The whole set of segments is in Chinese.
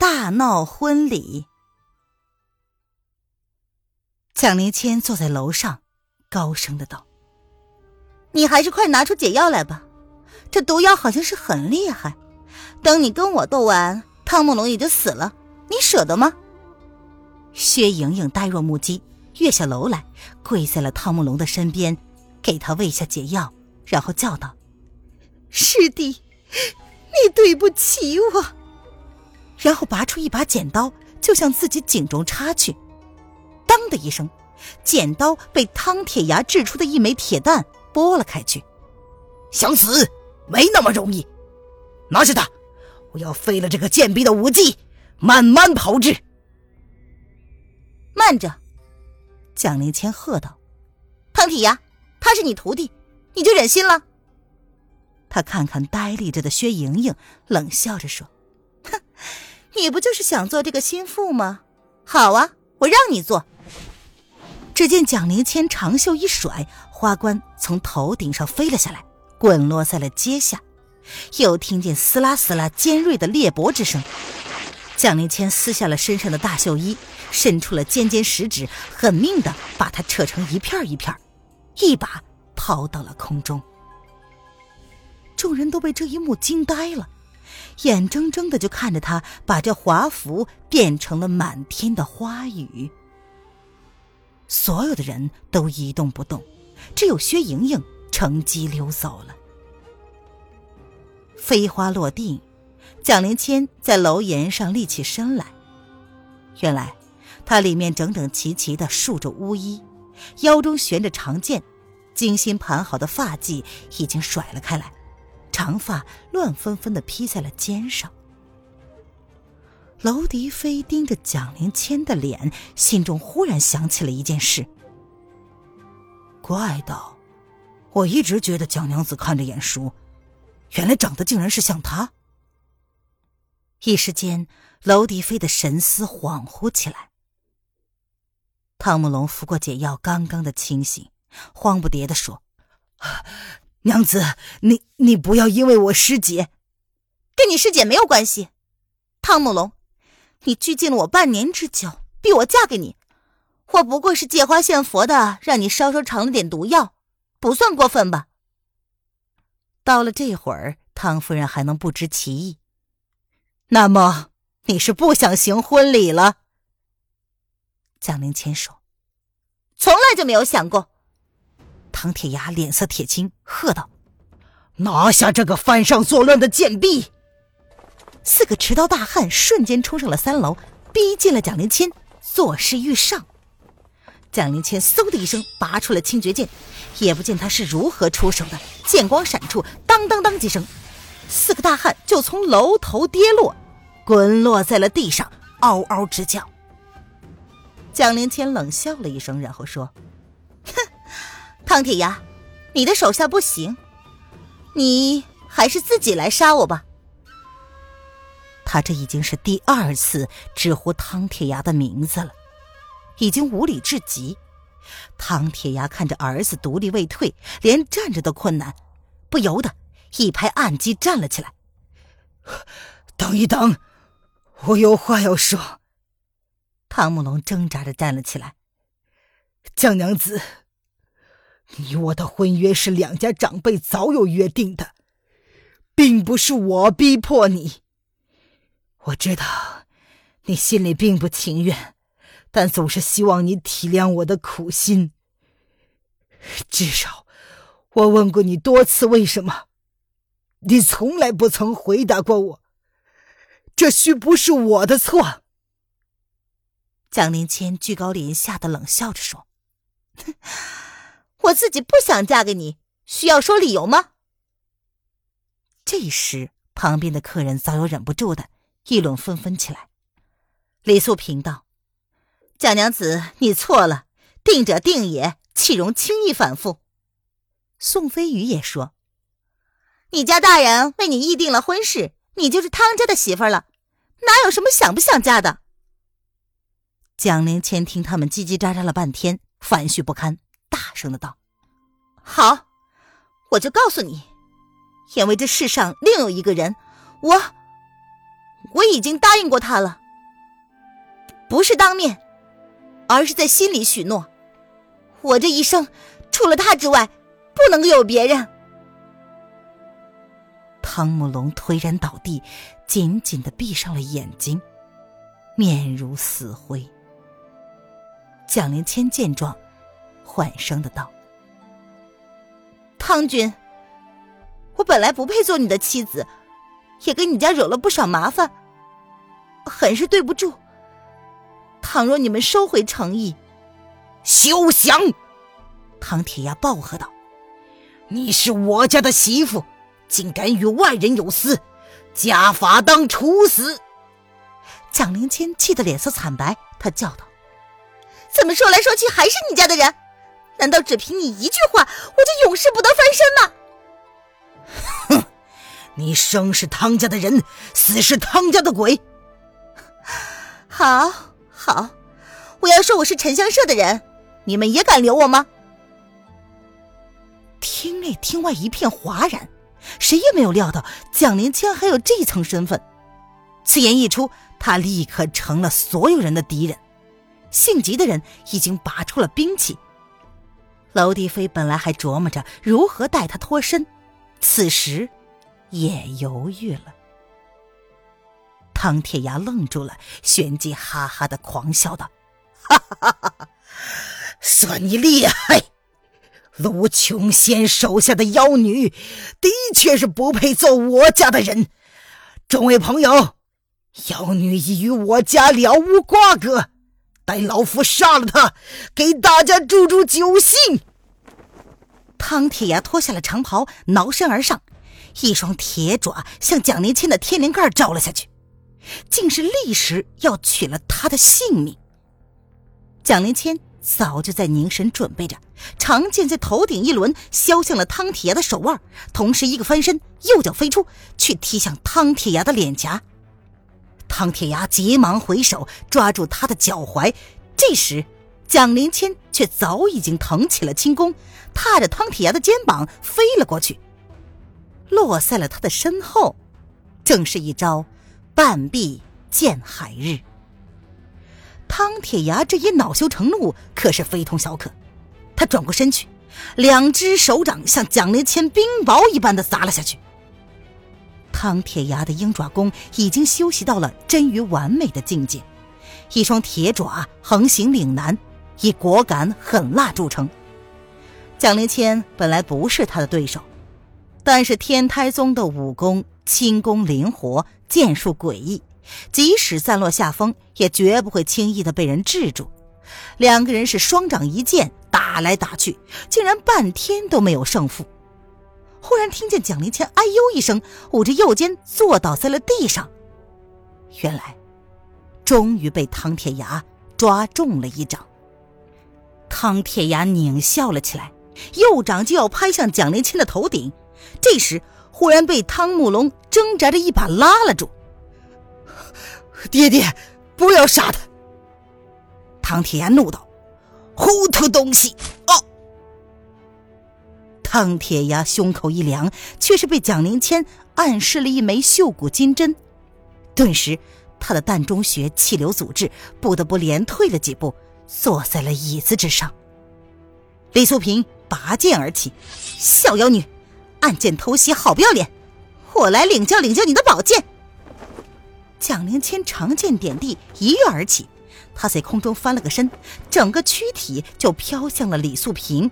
大闹婚礼，蒋灵谦坐在楼上，高声的道：“你还是快拿出解药来吧，这毒药好像是很厉害。等你跟我斗完，汤姆龙也就死了，你舍得吗？”薛莹莹呆若木鸡，跃下楼来，跪在了汤姆龙的身边，给他喂下解药，然后叫道：“师弟，你对不起我。”然后拔出一把剪刀，就向自己颈中插去。当的一声，剪刀被汤铁牙掷出的一枚铁蛋拨了开去。想死没那么容易，拿下它，我要废了这个贱婢的武技，慢慢炮制。慢着！蒋灵谦喝道：“汤铁牙，他是你徒弟，你就忍心了？”他看看呆立着的薛莹莹，冷笑着说：“哼。”你不就是想做这个心腹吗？好啊，我让你做。只见蒋灵谦长袖一甩，花冠从头顶上飞了下来，滚落在了阶下。又听见撕拉撕拉尖锐的裂帛之声。蒋灵谦撕下了身上的大袖衣，伸出了尖尖食指，狠命的把它扯成一片一片，一把抛到了空中。众人都被这一幕惊呆了。眼睁睁的就看着他把这华服变成了满天的花雨，所有的人都一动不动，只有薛莹莹乘机溜走了。飞花落定，蒋灵谦在楼檐上立起身来。原来他里面整整齐齐的束着乌衣，腰中悬着长剑，精心盘好的发髻已经甩了开来。长发乱纷纷的披在了肩上。娄迪飞盯着蒋灵谦的脸，心中忽然想起了一件事。怪道：“我一直觉得蒋娘子看着眼熟，原来长得竟然是像她。”一时间，娄迪飞的神思恍惚起来。汤姆龙服过解药，刚刚的清醒，慌不迭的说。娘子，你你不要因为我师姐，跟你师姐没有关系。汤姆龙，你拘禁了我半年之久，逼我嫁给你，我不过是借花献佛的，让你稍稍尝了点毒药，不算过分吧？到了这会儿，汤夫人还能不知其意？那么你是不想行婚礼了？蒋灵谦说：“从来就没有想过。”唐铁牙脸色铁青，喝道：“拿下这个犯上作乱的贱婢！”四个持刀大汉瞬间冲上了三楼，逼近了蒋灵谦，作势欲上。蒋灵谦嗖的一声拔出了清绝剑，也不见他是如何出手的，剑光闪处，当当当几声，四个大汉就从楼头跌落，滚落在了地上，嗷嗷直叫。蒋灵谦冷笑了一声，然后说：“。”汤铁牙，你的手下不行，你还是自己来杀我吧。他这已经是第二次直呼汤铁牙的名字了，已经无理至极。汤铁牙看着儿子独立未退，连站着都困难，不由得一拍案几站了起来。等一等，我有话要说。汤姆龙挣扎着站了起来，江娘子。你我的婚约是两家长辈早有约定的，并不是我逼迫你。我知道你心里并不情愿，但总是希望你体谅我的苦心。至少，我问过你多次为什么，你从来不曾回答过我。这须不是我的错。蒋灵谦居高临下的冷笑着说。我自己不想嫁给你，需要说理由吗？这时，旁边的客人早有忍不住的议论纷纷起来。李素平道：“蒋娘子，你错了，定者定也，岂容轻易反复？”宋飞宇也说：“你家大人为你议定了婚事，你就是汤家的媳妇了，哪有什么想不想嫁的？”蒋灵谦听他们叽叽喳喳了半天，烦絮不堪，大声的道：“好，我就告诉你，因为这世上另有一个人，我我已经答应过他了。”不是当面，而是在心里许诺。我这一生除了他之外，不能够有别人。汤姆龙颓然倒地，紧紧的闭上了眼睛，面如死灰。蒋灵谦见状，缓声的道：“汤君，我本来不配做你的妻子，也给你家惹了不少麻烦，很是对不住。”倘若你们收回诚意，休想！唐铁牙暴喝道：“你是我家的媳妇，竟敢与外人有私，家法当处死！”蒋灵谦气得脸色惨白，他叫道：“怎么说来说去还是你家的人？难道只凭你一句话，我就永世不得翻身吗？”哼！你生是汤家的人，死是汤家的鬼。好。好，我要说我是沉香社的人，你们也敢留我吗？厅内厅外一片哗然，谁也没有料到蒋灵谦还有这层身份。此言一出，他立刻成了所有人的敌人。性急的人已经拔出了兵器。娄帝飞本来还琢磨着如何带他脱身，此时也犹豫了。唐铁牙愣住了，旋即哈哈的狂笑道：“哈哈哈哈算你厉害！卢琼仙手下的妖女，的确是不配做我家的人。众位朋友，妖女已与我家了无瓜葛，待老夫杀了他，给大家助助酒兴。”汤铁牙脱下了长袍，挠身而上，一双铁爪向蒋灵谦的天灵盖照了下去。竟是立时要取了他的性命。蒋灵谦早就在凝神准备着，长剑在头顶一轮，削向了汤铁牙的手腕，同时一个翻身，右脚飞出去踢向汤铁牙的脸颊。汤铁牙急忙回手抓住他的脚踝，这时蒋灵谦却早已经腾起了轻功，踏着汤铁牙的肩膀飞了过去，落在了他的身后，正是一招。半壁见海日。汤铁牙这一恼羞成怒，可是非同小可。他转过身去，两只手掌像蒋灵谦冰雹一般的砸了下去。汤铁牙的鹰爪功已经修习到了臻于完美的境界，一双铁爪横行岭南，以果敢狠辣著称。蒋灵谦本来不是他的对手，但是天台宗的武功轻功灵活。剑术诡异，即使散落下风，也绝不会轻易的被人制住。两个人是双掌一剑打来打去，竟然半天都没有胜负。忽然听见蒋灵谦“哎呦”一声，捂着右肩坐倒在了地上。原来，终于被汤铁牙抓中了一掌。汤铁牙狞笑了起来，右掌就要拍向蒋灵谦的头顶。这时，忽然被汤慕龙挣扎着一把拉了住。爹爹，不要杀他！汤铁牙怒道：“糊涂东西！”哦。汤铁牙胸口一凉，却是被蒋灵谦暗示了一枚绣骨金针，顿时他的膻中穴气流阻滞，不得不连退了几步，坐在了椅子之上。李素萍拔剑而起：“小妖女！”暗箭偷袭，好不要脸！我来领教领教你的宝剑。蒋灵谦长剑点地，一跃而起，他在空中翻了个身，整个躯体就飘向了李素萍。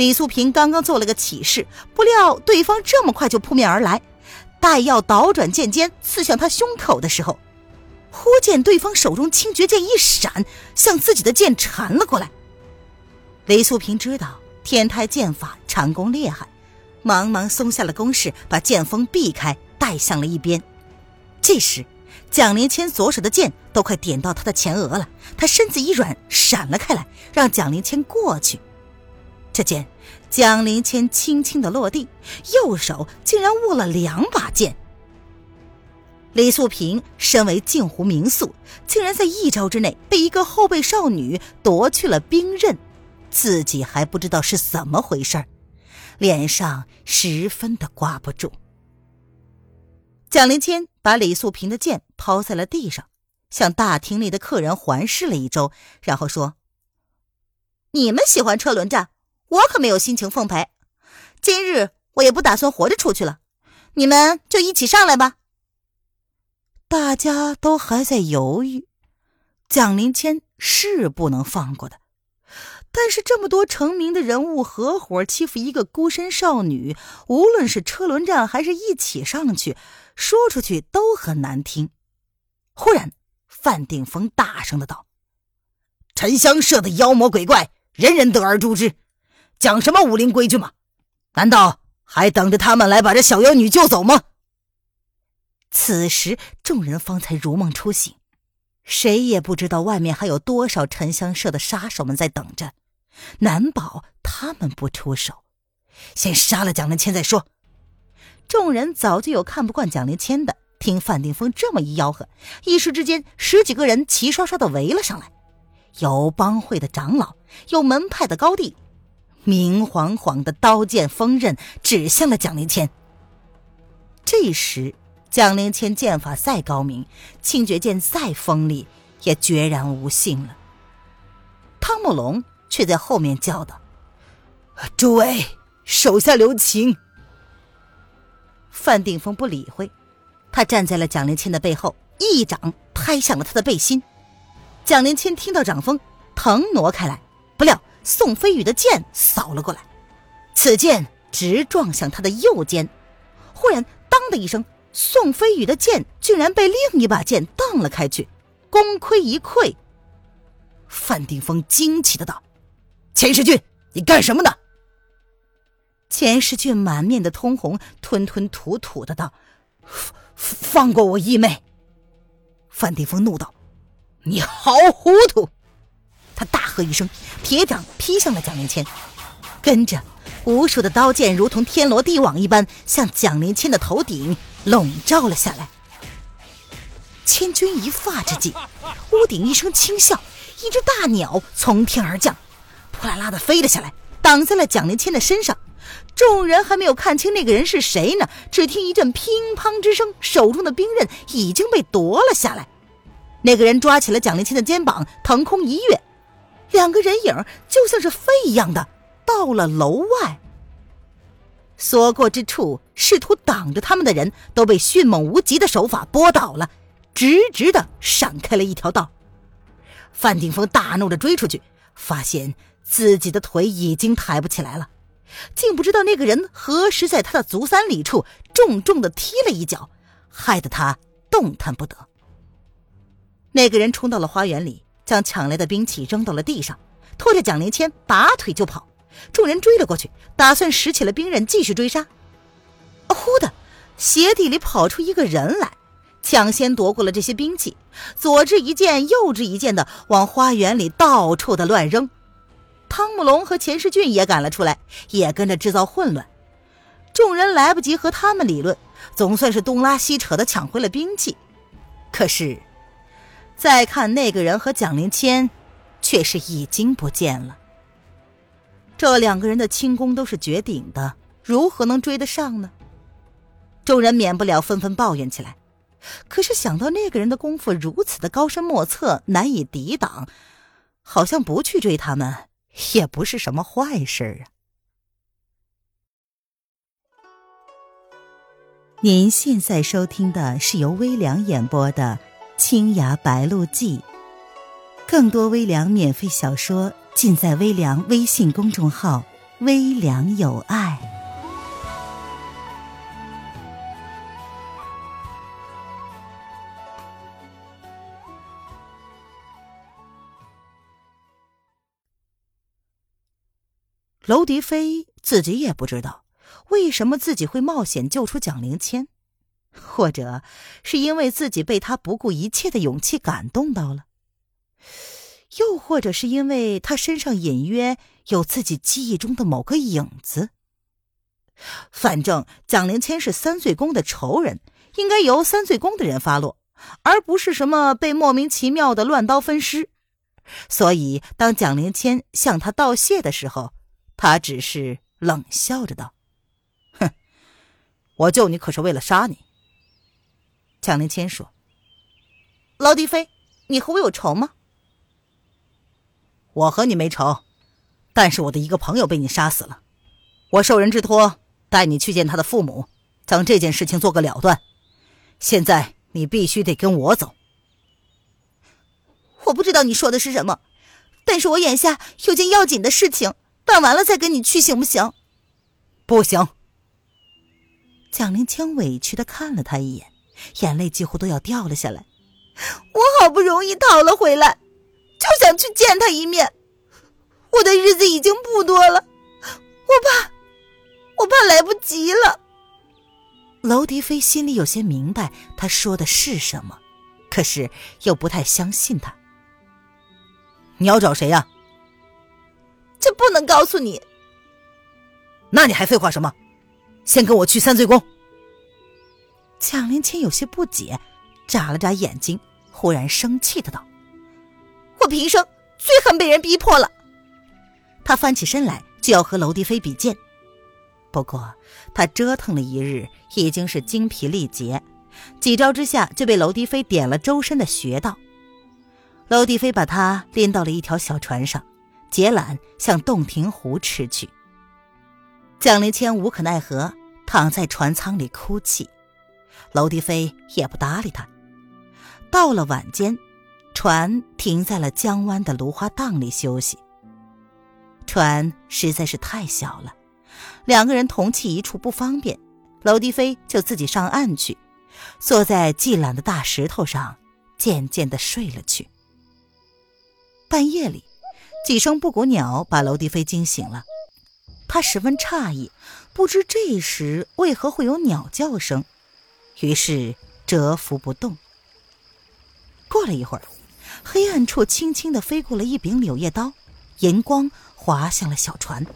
李素萍刚刚做了个起势，不料对方这么快就扑面而来，待要倒转剑尖刺向他胸口的时候，忽见对方手中青绝剑一闪，向自己的剑缠了过来。李素萍知道天台剑法缠功厉害。忙忙松下了攻势，把剑锋避开，带向了一边。这时，蒋灵谦左手的剑都快点到他的前额了，他身子一软，闪了开来，让蒋灵谦过去。只见蒋灵谦轻轻的落地，右手竟然握了两把剑。李素萍身为镜湖名宿，竟然在一招之内被一个后辈少女夺去了兵刃，自己还不知道是怎么回事脸上十分的挂不住。蒋灵谦把李素萍的剑抛在了地上，向大厅里的客人环视了一周，然后说：“你们喜欢车轮战，我可没有心情奉陪。今日我也不打算活着出去了，你们就一起上来吧。”大家都还在犹豫，蒋灵谦是不能放过的。但是这么多成名的人物合伙欺负一个孤身少女，无论是车轮战还是一起上去，说出去都很难听。忽然，范定峰大声的道：“沉香社的妖魔鬼怪，人人得而诛之，讲什么武林规矩吗？难道还等着他们来把这小妖女救走吗？”此时，众人方才如梦初醒，谁也不知道外面还有多少沉香社的杀手们在等着。难保他们不出手，先杀了蒋灵谦再说。众人早就有看不惯蒋灵谦的，听范定峰这么一吆喝，一时之间十几个人齐刷刷的围了上来，有帮会的长老，有门派的高弟，明晃晃的刀剑锋刃指向了蒋灵谦。这时，蒋灵谦剑法再高明，清绝剑再锋利，也决然无信了。汤姆龙。却在后面叫道：“诸位，手下留情。”范定峰不理会，他站在了蒋灵谦的背后，一掌拍向了他的背心。蒋灵谦听到掌风，腾挪开来，不料宋飞宇的剑扫了过来，此剑直撞向他的右肩。忽然，当的一声，宋飞宇的剑竟然被另一把剑荡了开去，功亏一篑。范定峰惊奇的道。钱世俊，你干什么呢？钱世俊满面的通红，吞吞吐吐的道：“放放过我义妹。”范定峰怒道：“你好糊涂！”他大喝一声，铁掌劈向了蒋灵谦，跟着无数的刀剑如同天罗地网一般向蒋灵谦的头顶笼罩了下来。千钧一发之际，屋顶一声轻笑，一只大鸟从天而降。呼啦啦的飞了下来，挡在了蒋灵谦的身上。众人还没有看清那个人是谁呢，只听一阵乒乓之声，手中的兵刃已经被夺了下来。那个人抓起了蒋灵谦的肩膀，腾空一跃，两个人影就像是飞一样的到了楼外。所过之处，试图挡着他们的人都被迅猛无极的手法拨倒了，直直的闪开了一条道。范顶峰大怒的追出去，发现。自己的腿已经抬不起来了，竟不知道那个人何时在他的足三里处重重的踢了一脚，害得他动弹不得。那个人冲到了花园里，将抢来的兵器扔到了地上，拖着蒋灵谦拔腿就跑。众人追了过去，打算拾起了兵刃继续追杀。忽的，鞋底里跑出一个人来，抢先夺过了这些兵器，左支一件，右支一件的往花园里到处的乱扔。汤姆龙和钱世俊也赶了出来，也跟着制造混乱。众人来不及和他们理论，总算是东拉西扯的抢回了兵器。可是，再看那个人和蒋灵谦，却是已经不见了。这两个人的轻功都是绝顶的，如何能追得上呢？众人免不了纷纷抱怨起来。可是想到那个人的功夫如此的高深莫测，难以抵挡，好像不去追他们。也不是什么坏事啊！您现在收听的是由微凉演播的《青崖白鹿记》，更多微凉免费小说尽在微凉微信公众号“微凉有爱”。娄迪飞自己也不知道，为什么自己会冒险救出蒋灵谦。或者是因为自己被他不顾一切的勇气感动到了，又或者是因为他身上隐约有自己记忆中的某个影子。反正蒋灵谦是三岁宫的仇人，应该由三岁宫的人发落，而不是什么被莫名其妙的乱刀分尸。所以，当蒋灵谦向他道谢的时候，他只是冷笑着道：“哼，我救你可是为了杀你。”蒋灵谦说：“劳迪飞，你和我有仇吗？”“我和你没仇，但是我的一个朋友被你杀死了，我受人之托带你去见他的父母，将这件事情做个了断。现在你必须得跟我走。”我不知道你说的是什么，但是我眼下有件要紧的事情，办完了再跟你去，行不行？不行。蒋灵谦委屈的看了他一眼，眼泪几乎都要掉了下来。我好不容易逃了回来，就想去见他一面。我的日子已经不多了，我怕，我怕来不及了。娄迪飞心里有些明白他说的是什么，可是又不太相信他。你要找谁呀？这不能告诉你。那你还废话什么？先跟我去三罪宫。蒋灵谦有些不解，眨了眨眼睛，忽然生气的道：“我平生最恨被人逼迫了。”他翻起身来就要和娄迪飞比剑，不过他折腾了一日，已经是精疲力竭，几招之下就被娄迪飞点了周身的穴道。娄帝飞把他拎到了一条小船上，解缆向洞庭湖驰去。蒋灵谦无可奈何，躺在船舱里哭泣。娄迪飞也不搭理他。到了晚间，船停在了江湾的芦花荡里休息。船实在是太小了，两个人同栖一处不方便，娄迪飞就自己上岸去，坐在系缆的大石头上，渐渐的睡了去。半夜里，几声布谷鸟把娄迪飞惊醒了。他十分诧异，不知这时为何会有鸟叫声，于是蛰伏不动。过了一会儿，黑暗处轻轻地飞过了一柄柳叶刀，银光划向了小船。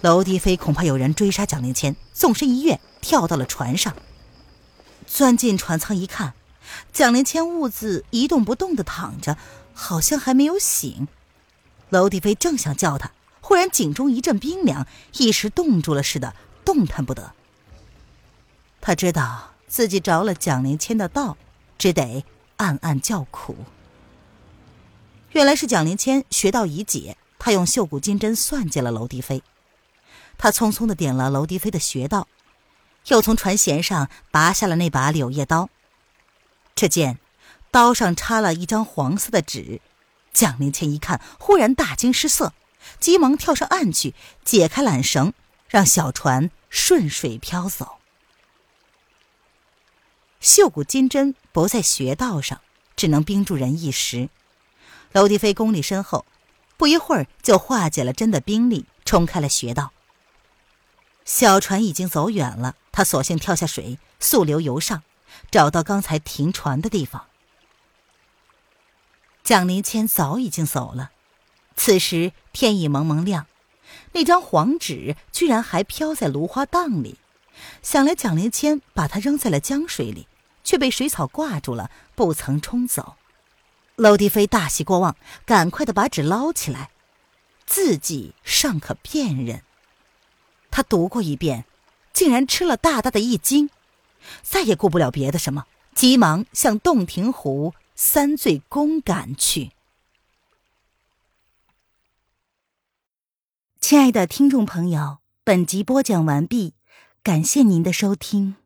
娄迪飞恐怕有人追杀蒋灵谦，纵身一跃，跳到了船上，钻进船舱一看，蒋灵谦兀自一动不动地躺着。好像还没有醒，娄帝飞正想叫他，忽然颈中一阵冰凉，一时冻住了似的，动弹不得。他知道自己着了蒋灵谦的道，只得暗暗叫苦。原来是蒋灵谦学道已解，他用绣骨金针算计了娄帝飞。他匆匆的点了娄帝飞的穴道，又从船舷上拔下了那把柳叶刀。只见。刀上插了一张黄色的纸，蒋灵谦一看，忽然大惊失色，急忙跳上岸去，解开缆绳，让小船顺水漂走。绣骨金针不在穴道上，只能冰住人一时。娄迪飞功力深厚，不一会儿就化解了针的冰力，冲开了穴道。小船已经走远了，他索性跳下水，溯流游上，找到刚才停船的地方。蒋灵谦早已经走了，此时天已蒙蒙亮，那张黄纸居然还飘在芦花荡里。想来蒋灵谦把它扔在了江水里，却被水草挂住了，不曾冲走。娄迪飞大喜过望，赶快的把纸捞起来，字迹尚可辨认。他读过一遍，竟然吃了大大的一惊，再也顾不了别的什么，急忙向洞庭湖。三醉宫赶去。亲爱的听众朋友，本集播讲完毕，感谢您的收听。